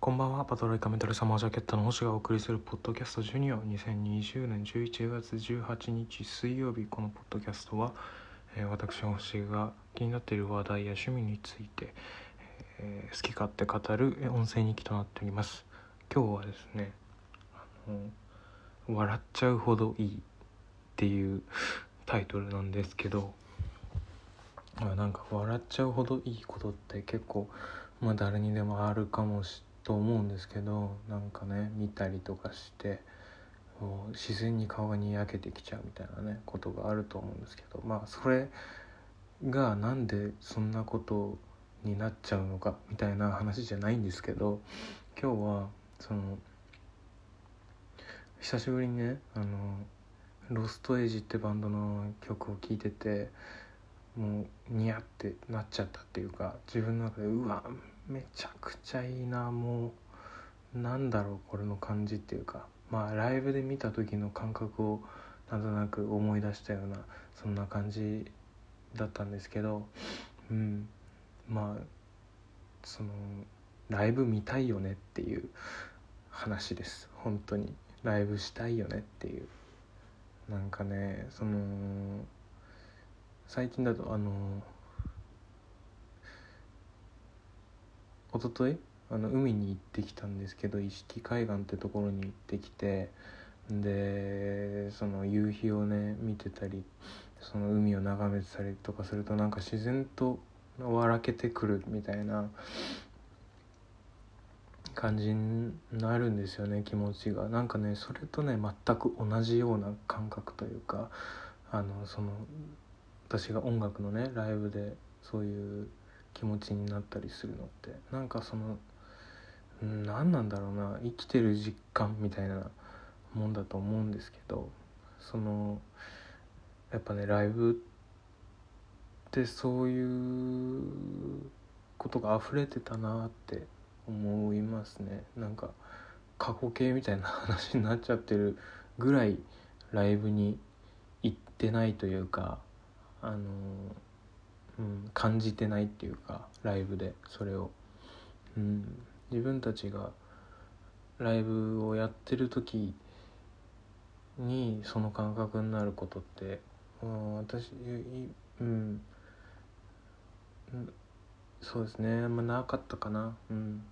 こんばんは。パトロイカメタルサマージャケットの星がお送りするポッドキャストジュニア。2020年11月18日水曜日。このポッドキャストは、えー私星が気になっている話題や趣味について、えー好き勝手語る音声日記となっております。今日はですねあの笑っちゃうほどいいっていう タイトルなんですけどまあなんか笑っちゃうほどいいことって結構まあ誰にでもあるかもしれないと思うんですけどなんかね見たりとかしてもう自然に顔がにやけてきちゃうみたいなねことがあると思うんですけどまあそれがなんでそんなことになっちゃうのかみたいな話じゃないんですけど今日はその久しぶりにねあのロストエイジってバンドの曲を聴いててもうニヤってなっちゃったっていうか自分の中でうわめちゃくちゃいいな。もうなんだろうこれの感じっていうか。まあライブで見た時の感覚をなんとなく思い出したようなそんな感じだったんですけど。うん。まあそのライブ見たいよねっていう話です。本当に。ライブしたいよねっていう。なんかねその最近だとあの一昨日？あの海に行ってきたんですけど石木海岸ってところに行ってきてでその夕日をね見てたりその海を眺めてたりとかするとなんか自然と笑けてくるみたいな感じになるんですよね気持ちが。なんかねそれとね全く同じような感覚というかあのその私が音楽のねライブでそういう気持ちになったりするのってなんかその何なんだろうな生きてる実感みたいなもんだと思うんですけどそのやっぱねライブってそういうことが溢れてたなって思いますね。なんか過去形みたいな話になっちゃってるぐらいライブに行ってないというかあの、感じてないっていうかライブでそれを、うん、自分たちがライブをやってる時にその感覚になることって、うん、私うん。そうですねあんまなかったかな。うん。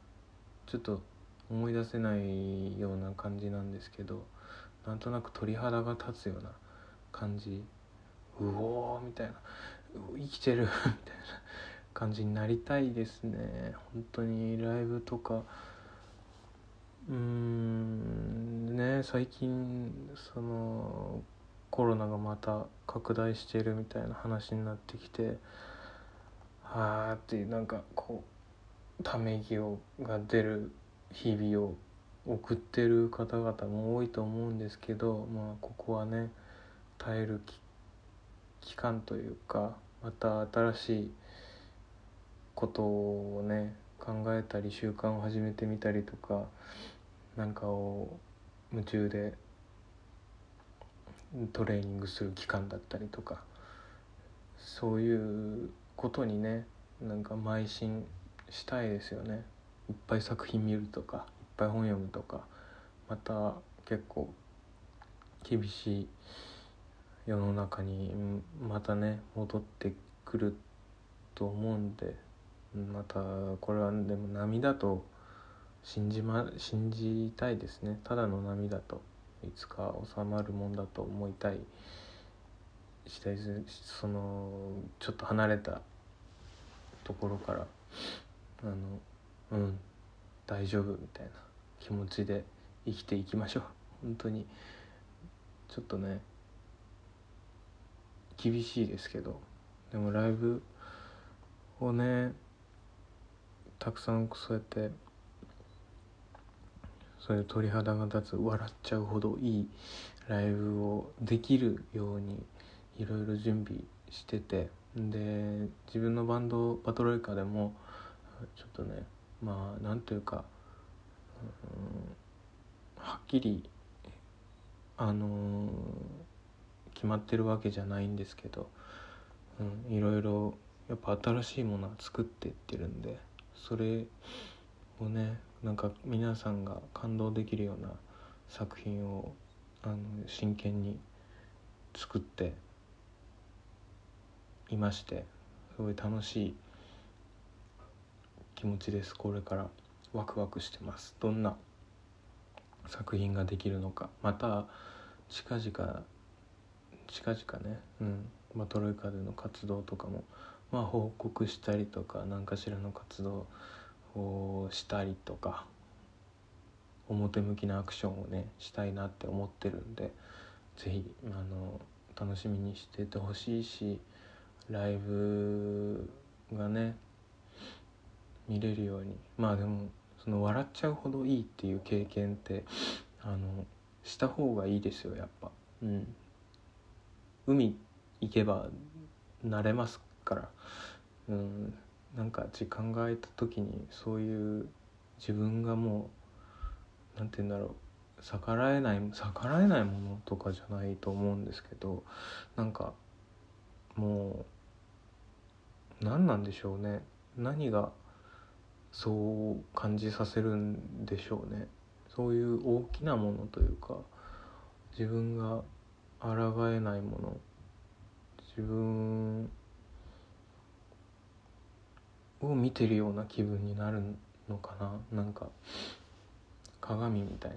ちょっと思い出せないような感じなんですけどなんとなく鳥肌が立つような感じ。うおーみたいな。生きてる。みたいな感じになりたいですね。本当にライブとか。うーんね最近そのコロナがまた拡大してるみたいな話になってきてはあっていうなんかこうため息をが出る日々を送ってる方々も多いと思うんですけどまあここはね耐える期期間というかまた新しいことをね考えたり習慣を始めてみたりとかなんかを夢中でトレーニングする期間だったりとかそういうことにねなんか邁進したいですよね。いっぱい作品見るとかいっぱい本読むとかまた結構厳しい世の中にまたね戻ってくると思うんでまたこれはでも波だと信じ,、ま、信じたいですね。ただの波だといつか収まるもんだと思いたい。次第ですそのちょっと離れたところからあのうん大丈夫みたいな気持ちで生きていきましょう。本当に。ちょっとね厳しいですけどでもライブをねたくさんそうやってそういう鳥肌が立つ笑っちゃうほどいいライブをできるようにいろいろ準備しててで自分のバンドパトロイカでもちょっとねまあなんというか、うん、はっきりあのー決まってるわけじゃないんですけど、うん、いろいろやっぱ新しいものは作っていってるんでそれをねなんか皆さんが感動できるような作品をあの真剣に作っていましてすごい楽しい気持ちです。これからワクワクしてます。どんな作品ができるのかまた近々近々ねうん。まあ、トロイカでの活動とかも、まあ、報告したりとか何かしらの活動をしたりとか表向きなアクションをねしたいなって思ってるんで是非楽しみにしててほしいしライブがね見れるようにまあでもその笑っちゃうほどいいっていう経験ってあのした方がいいですよやっぱ。うん。海行けば慣れますから。うん。なんか時間が空いた時にそういう自分がもう何て言うんだろう。逆らえない逆らえないものとかじゃないと思うんですけどなんかもう何なんでしょうね。何がそう感じさせるんでしょうね。そういう大きなものというか自分が抗えないもの。自分を見てるような気分になるのかな？なんか鏡みたいな。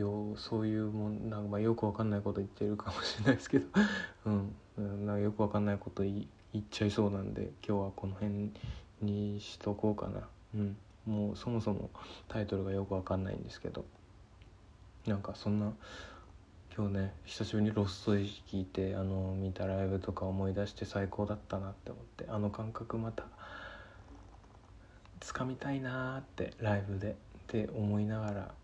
ようそういうもんなんかまあよくわかんないこと言ってるかもしれないですけど。うん、なんかよくわかんないこと言っちゃいそうなんで今日はこの辺にしとこうかな。うん。もうそもそもタイトルがよくわかんないんですけど。なんかそんな今日ね久しぶりに「ロストエイジ」聞いてあの見たライブとか思い出して最高だったなって思ってあの感覚また掴みたいなーってライブでって思いながら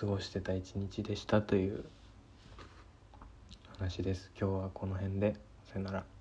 過ごしてた一日でしたという話です。今日はこの辺でさよなら。